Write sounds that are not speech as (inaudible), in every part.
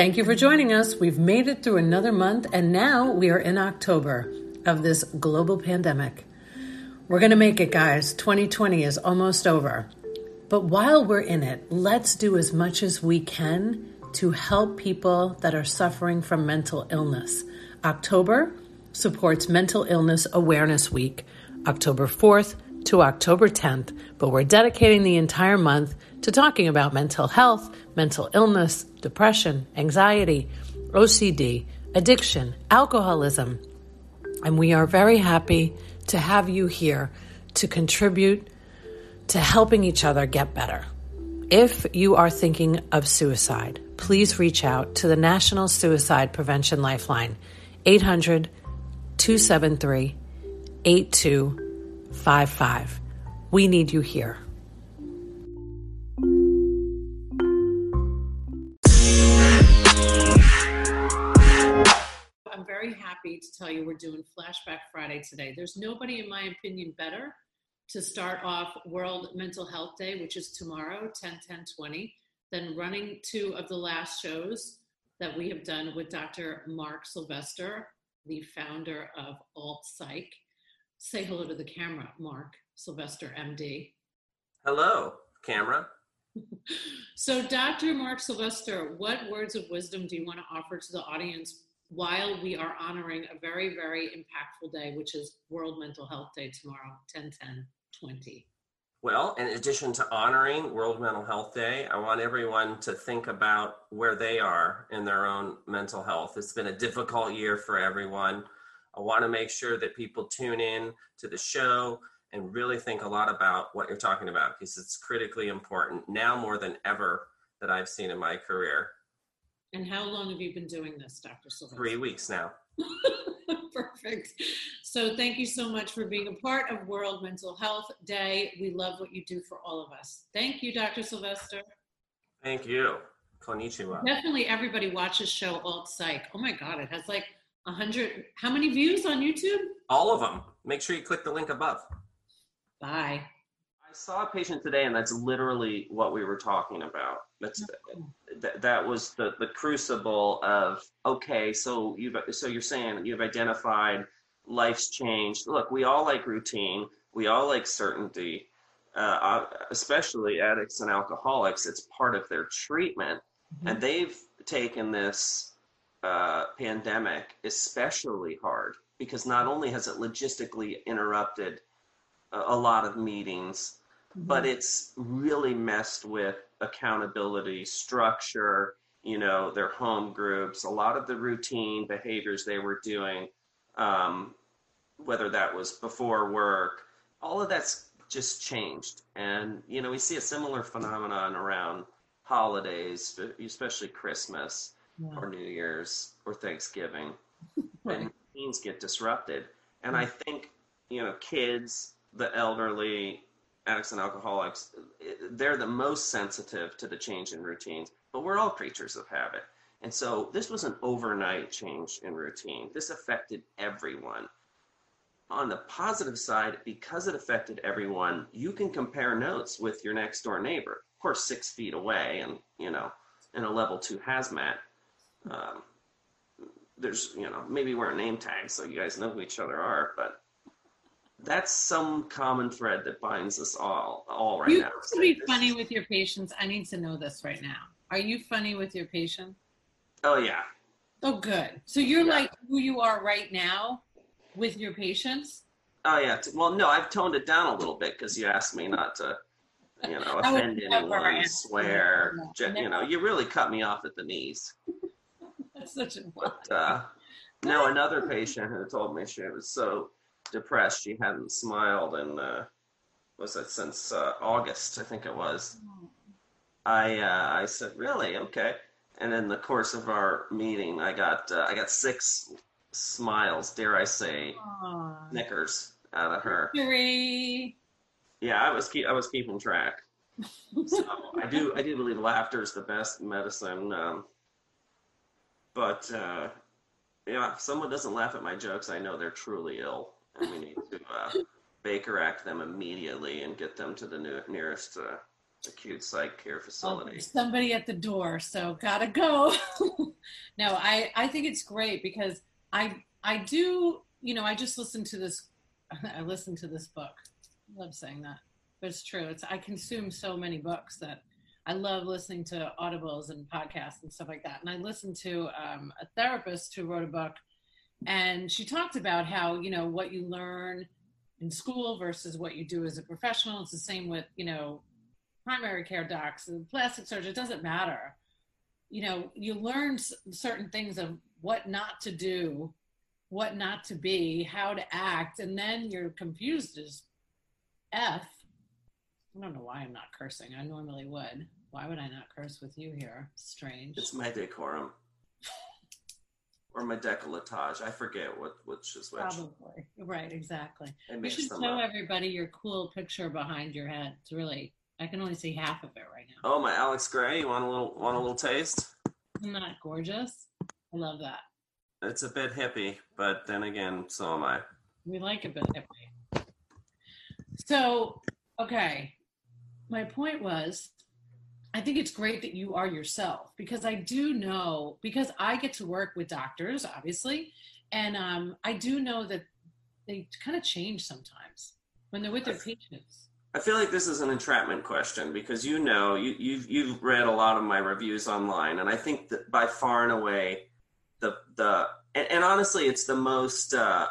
Thank you for joining us. We've made it through another month, and now we are in October of this global pandemic. We're going to make it, guys. 2020 is almost over. But while we're in it, let's do as much as we can to help people that are suffering from mental illness. October supports Mental Illness Awareness Week, October 4th to October 10th, but we're dedicating the entire month to talking about mental health, mental illness, depression, anxiety, OCD, addiction, alcoholism. And we are very happy to have you here to contribute to helping each other get better. If you are thinking of suicide, please reach out to the National Suicide Prevention Lifeline, 800 273 8255. We need you here. I'm very happy to tell you we're doing Flashback Friday today. There's nobody, in my opinion, better to start off World Mental Health Day, which is tomorrow, 10 10 20, than running two of the last shows that we have done with Dr. Mark Sylvester, the founder of Alt Psych. Say hello to the camera, Mark Sylvester, MD. Hello, camera. (laughs) so, Dr. Mark Sylvester, what words of wisdom do you want to offer to the audience while we are honoring a very, very impactful day, which is World Mental Health Day tomorrow, 10 10 20? Well, in addition to honoring World Mental Health Day, I want everyone to think about where they are in their own mental health. It's been a difficult year for everyone. I want to make sure that people tune in to the show and really think a lot about what you're talking about because it's critically important now more than ever that I've seen in my career. And how long have you been doing this, Dr. Sylvester? Three weeks now. (laughs) Perfect. So thank you so much for being a part of World Mental Health Day. We love what you do for all of us. Thank you, Dr. Sylvester. Thank you. Konnichiwa. Definitely everybody watches show Alt Psych. Oh my God, it has like a hundred, how many views on YouTube? All of them. Make sure you click the link above. Bye. I saw a patient today, and that's literally what we were talking about. That's that, that was the the crucible of okay. So you so you're saying you've identified life's changed. Look, we all like routine. We all like certainty. Uh, especially addicts and alcoholics, it's part of their treatment, mm-hmm. and they've taken this uh, pandemic especially hard because not only has it logistically interrupted a, a lot of meetings mm-hmm. but it's really messed with accountability, structure, you know, their home groups, a lot of the routine behaviors they were doing, um, whether that was before work, all of that's just changed. And, you know, we see a similar phenomenon around holidays, especially Christmas yeah. or New Year's or Thanksgiving. (laughs) right. And routines get disrupted. And I think, you know, kids, the elderly, addicts and alcoholics, they're the most sensitive to the change in routines, but we're all creatures of habit. And so this was an overnight change in routine. This affected everyone. On the positive side, because it affected everyone, you can compare notes with your next door neighbor. Of course, six feet away and, you know, in a level two hazmat. Um, there's, you know, maybe wear a name tag so you guys know who each other are, but that's some common thread that binds us all all right you now. You be funny with your patients. I need to know this right now. Are you funny with your patient? Oh yeah. Oh good. So you're yeah. like who you are right now with your patients? Oh yeah. Well, no, I've toned it down a little bit because you asked me not to, you know, (laughs) offend anyone, swear. You know, you really cut me off at the knees. (laughs) Such a. But, uh, (laughs) no, another patient who told me she was so depressed. She hadn't smiled in uh, was it since uh, August? I think it was. I uh, I said, really okay. And in the course of our meeting, I got uh, I got six smiles, dare I say, Aww. knickers out of her. Three. Yeah, I was keep I was keeping track. (laughs) so I do I do believe laughter is the best medicine. Um, but uh, yeah, if someone doesn't laugh at my jokes, I know they're truly ill and we need to uh, Baker Act them immediately and get them to the new, nearest uh, acute psych care facility. Oh, somebody at the door, so gotta go. (laughs) no, I I think it's great because I I do you know I just listened to this (laughs) I listened to this book. I love saying that, but it's true. It's I consume so many books that I love listening to audibles and podcasts and stuff like that. And I listened to um, a therapist who wrote a book, and she talked about how you know what you learn in school versus what you do as a professional. It's the same with you know primary care docs and plastic surgeons. It doesn't matter. You know, you learn certain things of what not to do, what not to be, how to act, and then you're confused as f I don't know why I'm not cursing. I normally would. Why would I not curse with you here? Strange. It's my decorum. (laughs) or my decolletage. I forget what which is which. Probably. Right, exactly. You should show up. everybody your cool picture behind your head. It's really I can only see half of it right now. Oh my Alex Grey, you want a little want a little taste? Isn't that gorgeous? I love that. It's a bit hippie, but then again, so am I. We like a bit hippie. So, okay, my point was I think it's great that you are yourself because I do know because I get to work with doctors, obviously, and um, I do know that they kind of change sometimes when they're with their patients. I feel like this is an entrapment question because you know you, you've you've read a lot of my reviews online, and I think that by far and away the the and, and honestly, it's the most uh,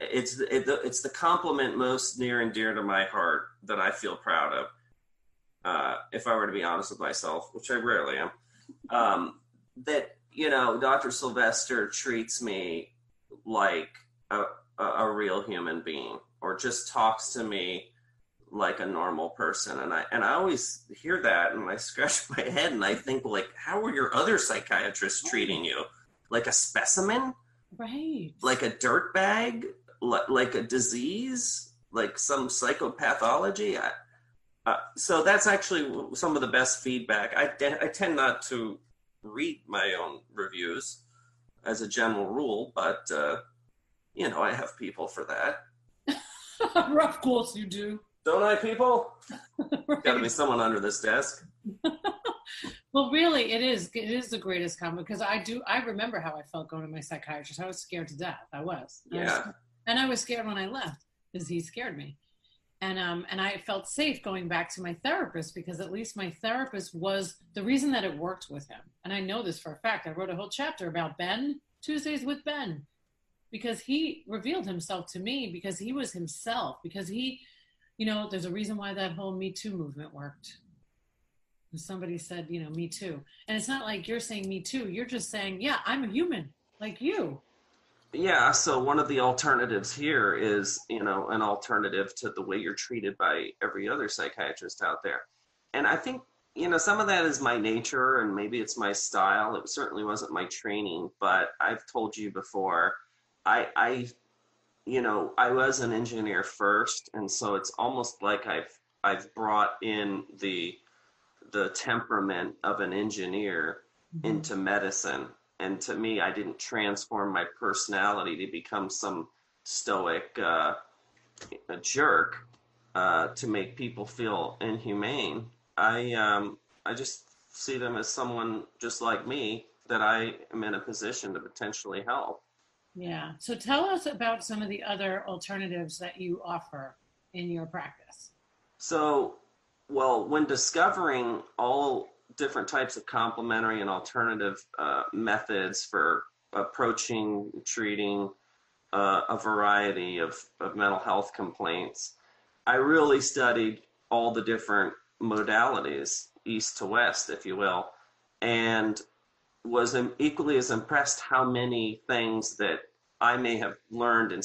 it's it, it's the compliment most near and dear to my heart that I feel proud of uh, if I were to be honest with myself, which I rarely am, um, that you know Dr. Sylvester treats me like a, a, a real human being, or just talks to me like a normal person. And i and i always hear that and i (laughs) scratch my head and i think like how are your other psychiatrists treating you? Like a specimen? Right. Like a dirt bag like, like a disease? Like some psychopathology? I, uh, so that's actually some of the best feedback. I, I tend not to read my own reviews as a general rule, but uh, you know I have people for that. (laughs) of course you do. Don't I, people? (laughs) right. Got to be someone under this desk. (laughs) well, really, it is. It is the greatest compliment because I do. I remember how I felt going to my psychiatrist. I was scared to death. I was. Yeah. I was, and I was scared when I left because he scared me and um and I felt safe going back to my therapist because at least my therapist was the reason that it worked with him. And I know this for a fact. I wrote a whole chapter about Ben Tuesdays with Ben because he revealed himself to me because he was himself because he you know there's a reason why that whole me too movement worked somebody said you know me too and it's not like you're saying me too you're just saying yeah i'm a human like you yeah, so one of the alternatives here is, you know, an alternative to the way you're treated by every other psychiatrist out there. And I think, you know, some of that is my nature and maybe it's my style. It certainly wasn't my training, but I've told you before, I I you know, I was an engineer first, and so it's almost like I've I've brought in the the temperament of an engineer mm-hmm. into medicine and to me, I didn't transform my personality to become some stoic uh, a jerk uh, to make people feel inhumane. I um, I just see them as someone just like me that I am in a position to potentially help. Yeah. So tell us about some of the other alternatives that you offer in your practice. So, well, when discovering all different types of complementary and alternative uh, methods for approaching, treating uh, a variety of, of mental health complaints. I really studied all the different modalities, east to west, if you will, and was equally as impressed how many things that I may have learned and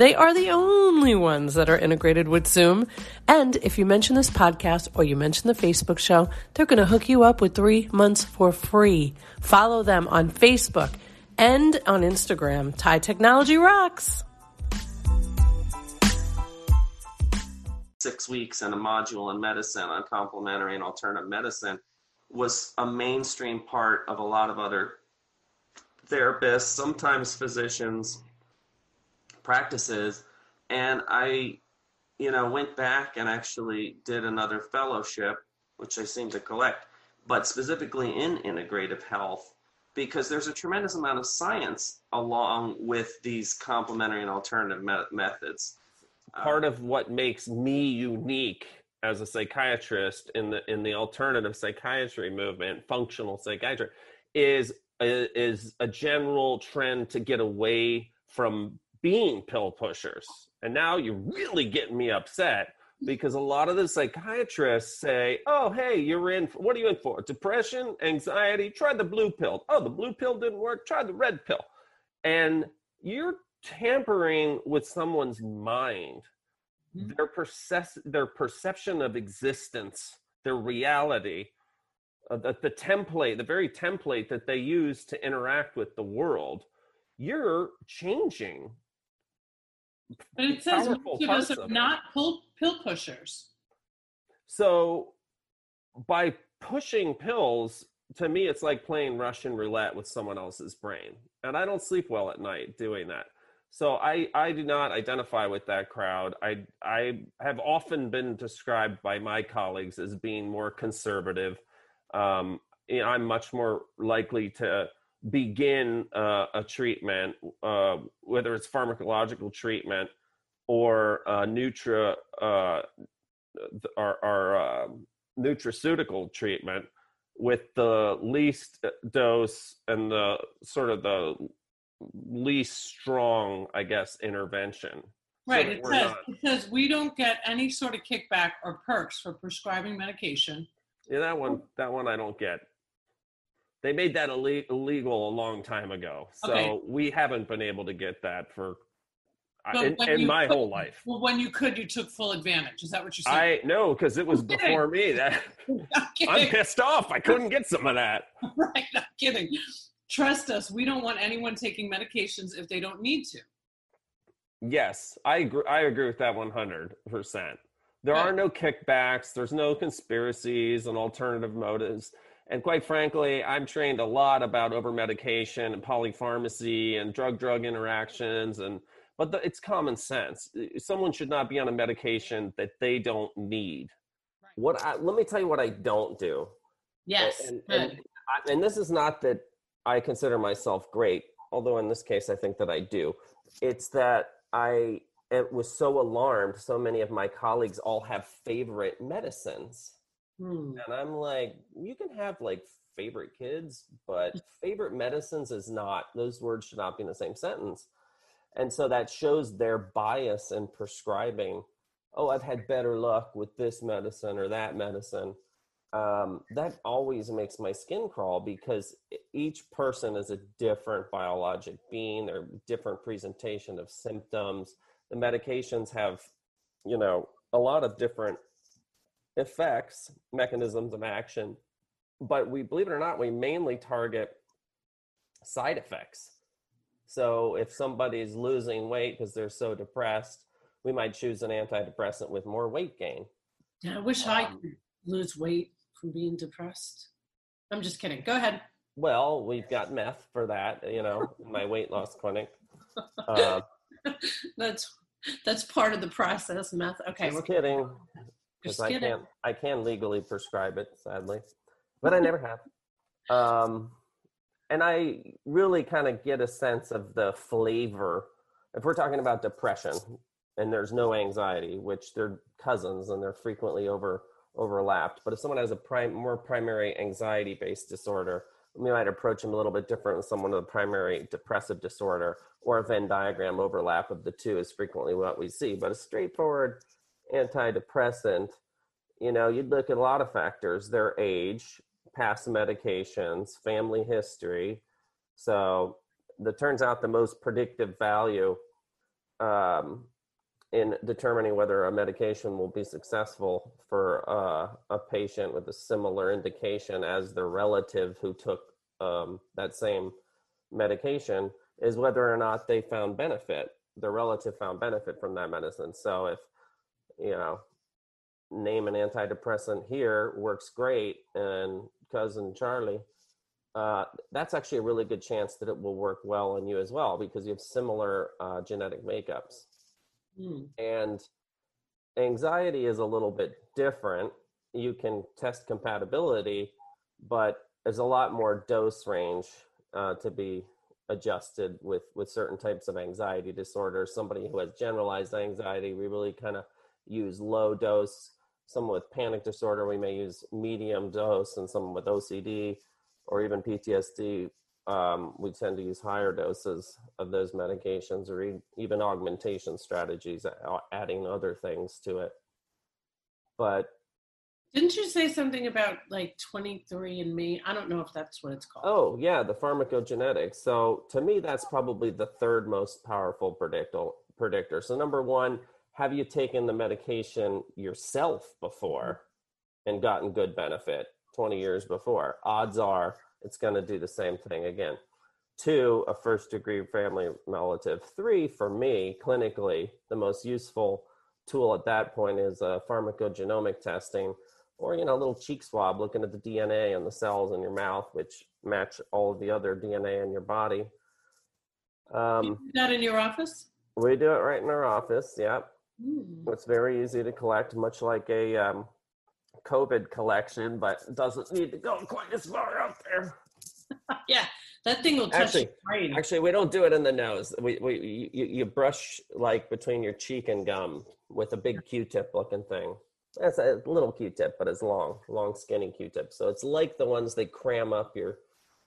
They are the only ones that are integrated with Zoom. And if you mention this podcast or you mention the Facebook show, they're going to hook you up with three months for free. Follow them on Facebook and on Instagram. TIE Technology Rocks. Six weeks and a module in medicine on complementary and alternative medicine was a mainstream part of a lot of other therapists, sometimes physicians, practices. And I, you know, went back and actually did another fellowship, which I seem to collect, but specifically in integrative health, because there's a tremendous amount of science along with these complementary and alternative me- methods. Part of what makes me unique as a psychiatrist in the in the alternative psychiatry movement, functional psychiatry, is is a general trend to get away from being pill pushers. And now you're really getting me upset because a lot of the psychiatrists say, "Oh, hey, you're in. For, what are you in for? Depression, anxiety? Try the blue pill. Oh, the blue pill didn't work. Try the red pill." And you're tampering with someone's mind, mm-hmm. their perce- their perception of existence, their reality, uh, the, the template, the very template that they use to interact with the world. You're changing but it says most of us are not pill, pill pushers. So by pushing pills, to me, it's like playing Russian roulette with someone else's brain. And I don't sleep well at night doing that. So I, I do not identify with that crowd. I, I have often been described by my colleagues as being more conservative. Um, you know, I'm much more likely to begin uh, a treatment, uh, whether it's pharmacological treatment or uh, nutra uh, or, or uh, nutraceutical treatment, with the least dose and the sort of the least strong, I guess, intervention. Right. So it says not... it says we don't get any sort of kickback or perks for prescribing medication. Yeah, that one. That one I don't get. They made that illegal a long time ago, so okay. we haven't been able to get that for in, in my could, whole life. Well, when you could, you took full advantage. Is that what you're saying? I no, because it was before me. That (laughs) I'm pissed off. I couldn't get some of that. (laughs) right, not kidding. Trust us, we don't want anyone taking medications if they don't need to. Yes, I agree. I agree with that 100. percent There are no kickbacks. There's no conspiracies and alternative motives and quite frankly, I'm trained a lot about over medication and polypharmacy and drug drug interactions. And but the, it's common sense. Uh, someone should not be on a medication that they don't need. Right. What I, let me tell you what I don't do. Yes. And, and, and, and this is not that I consider myself great, although in this case I think that I do. It's that I it was so alarmed. So many of my colleagues all have favorite medicines Hmm. And I'm like, you can have like favorite kids, but (laughs) favorite medicines is not, those words should not be in the same sentence. And so that shows their bias in prescribing, oh, I've had better luck with this medicine or that medicine. Um, that always makes my skin crawl because each person is a different biologic being, they're different presentation of symptoms. The medications have, you know, a lot of different effects, mechanisms of action, but we believe it or not, we mainly target side effects. So if somebody's losing weight because they're so depressed, we might choose an antidepressant with more weight gain. Yeah, I wish um, I could lose weight from being depressed. I'm just kidding. Go ahead. Well, we've got meth for that, you know, my weight loss clinic. Uh, (laughs) that's that's part of the process. Meth. Okay, just kidding because I can't I can legally prescribe it, sadly, but I never have. Um, and I really kind of get a sense of the flavor. If we're talking about depression and there's no anxiety, which they're cousins and they're frequently over overlapped, but if someone has a prime, more primary anxiety based disorder, we might approach them a little bit different than someone with a primary depressive disorder or a Venn diagram overlap of the two is frequently what we see. But a straightforward antidepressant, you know, you'd look at a lot of factors their age, past medications, family history. So, that turns out the most predictive value um, in determining whether a medication will be successful for uh, a patient with a similar indication as their relative who took um, that same medication is whether or not they found benefit the relative found benefit from that medicine so if you know name an antidepressant here works great and cousin charlie uh, that's actually a really good chance that it will work well in you as well because you have similar uh, genetic makeups. Mm. and anxiety is a little bit different. You can test compatibility but there's a lot more dose range uh, to be adjusted with with certain types of anxiety disorders. Somebody who has generalized anxiety we really kind of use low dose someone with panic disorder we may use medium dose and someone with ocd or even ptsd um, we tend to use higher doses of those medications or e- even augmentation strategies adding other things to it but didn't you say something about like 23andMe? I don't know if that's what it's called. Oh, yeah, the pharmacogenetics. So to me, that's probably the third most powerful predictor. predictor. So, number one, have you taken the medication yourself before and gotten good benefit 20 years before? Odds are it's going to do the same thing again. Two, a first degree family relative. Three, for me, clinically, the most useful tool at that point is uh, pharmacogenomic testing or you know a little cheek swab looking at the dna and the cells in your mouth which match all of the other dna in your body um, that in your office we do it right in our office yeah mm. it's very easy to collect much like a um, covid collection but doesn't need to go quite as far up there (laughs) yeah that thing will touch actually, brain. Actually, we don't do it in the nose. We, we you, you brush like between your cheek and gum with a big Q-tip looking thing. That's a little Q-tip, but it's long, long, skinny Q-tip. So it's like the ones they cram up your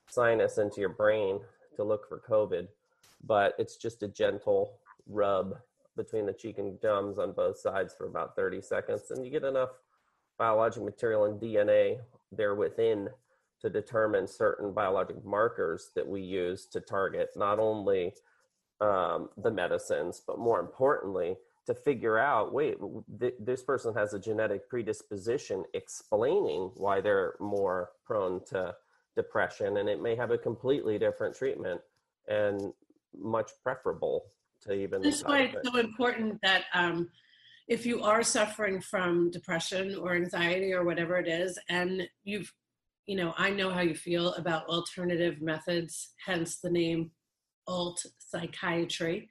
sinus into your brain to look for COVID, but it's just a gentle rub between the cheek and gums on both sides for about 30 seconds, and you get enough biologic material and DNA there within to determine certain biologic markers that we use to target not only um, the medicines, but more importantly, to figure out wait th- this person has a genetic predisposition explaining why they're more prone to depression and it may have a completely different treatment and much preferable to even that's why it's so important that um, if you are suffering from depression or anxiety or whatever it is and you've you know i know how you feel about alternative methods hence the name alt psychiatry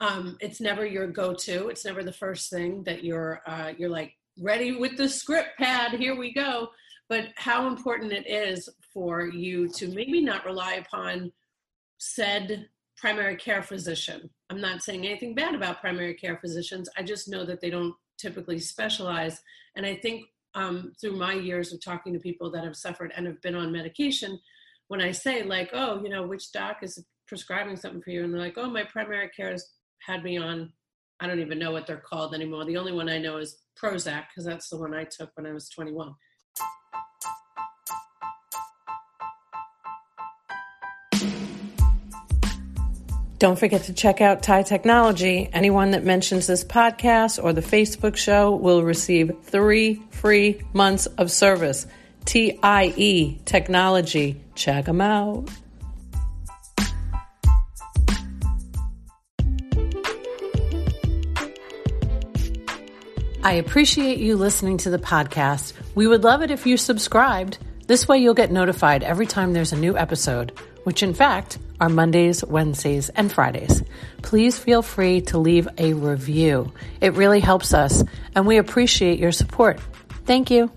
um, it's never your go-to. It's never the first thing that you're uh, you're like ready with the script pad. Here we go. But how important it is for you to maybe not rely upon said primary care physician. I'm not saying anything bad about primary care physicians. I just know that they don't typically specialize. And I think um, through my years of talking to people that have suffered and have been on medication, when I say like, oh, you know, which doc is prescribing something for you, and they're like, oh, my primary care has had me on I don't even know what they're called anymore. The only one I know is Prozac because that's the one I took when I was 21. Don't forget to check out TIE Technology. Anyone that mentions this podcast or the Facebook show will receive three free months of service. TIE Technology. Check them out. I appreciate you listening to the podcast. We would love it if you subscribed. This way, you'll get notified every time there's a new episode, which in fact are Mondays, Wednesdays, and Fridays. Please feel free to leave a review. It really helps us, and we appreciate your support. Thank you.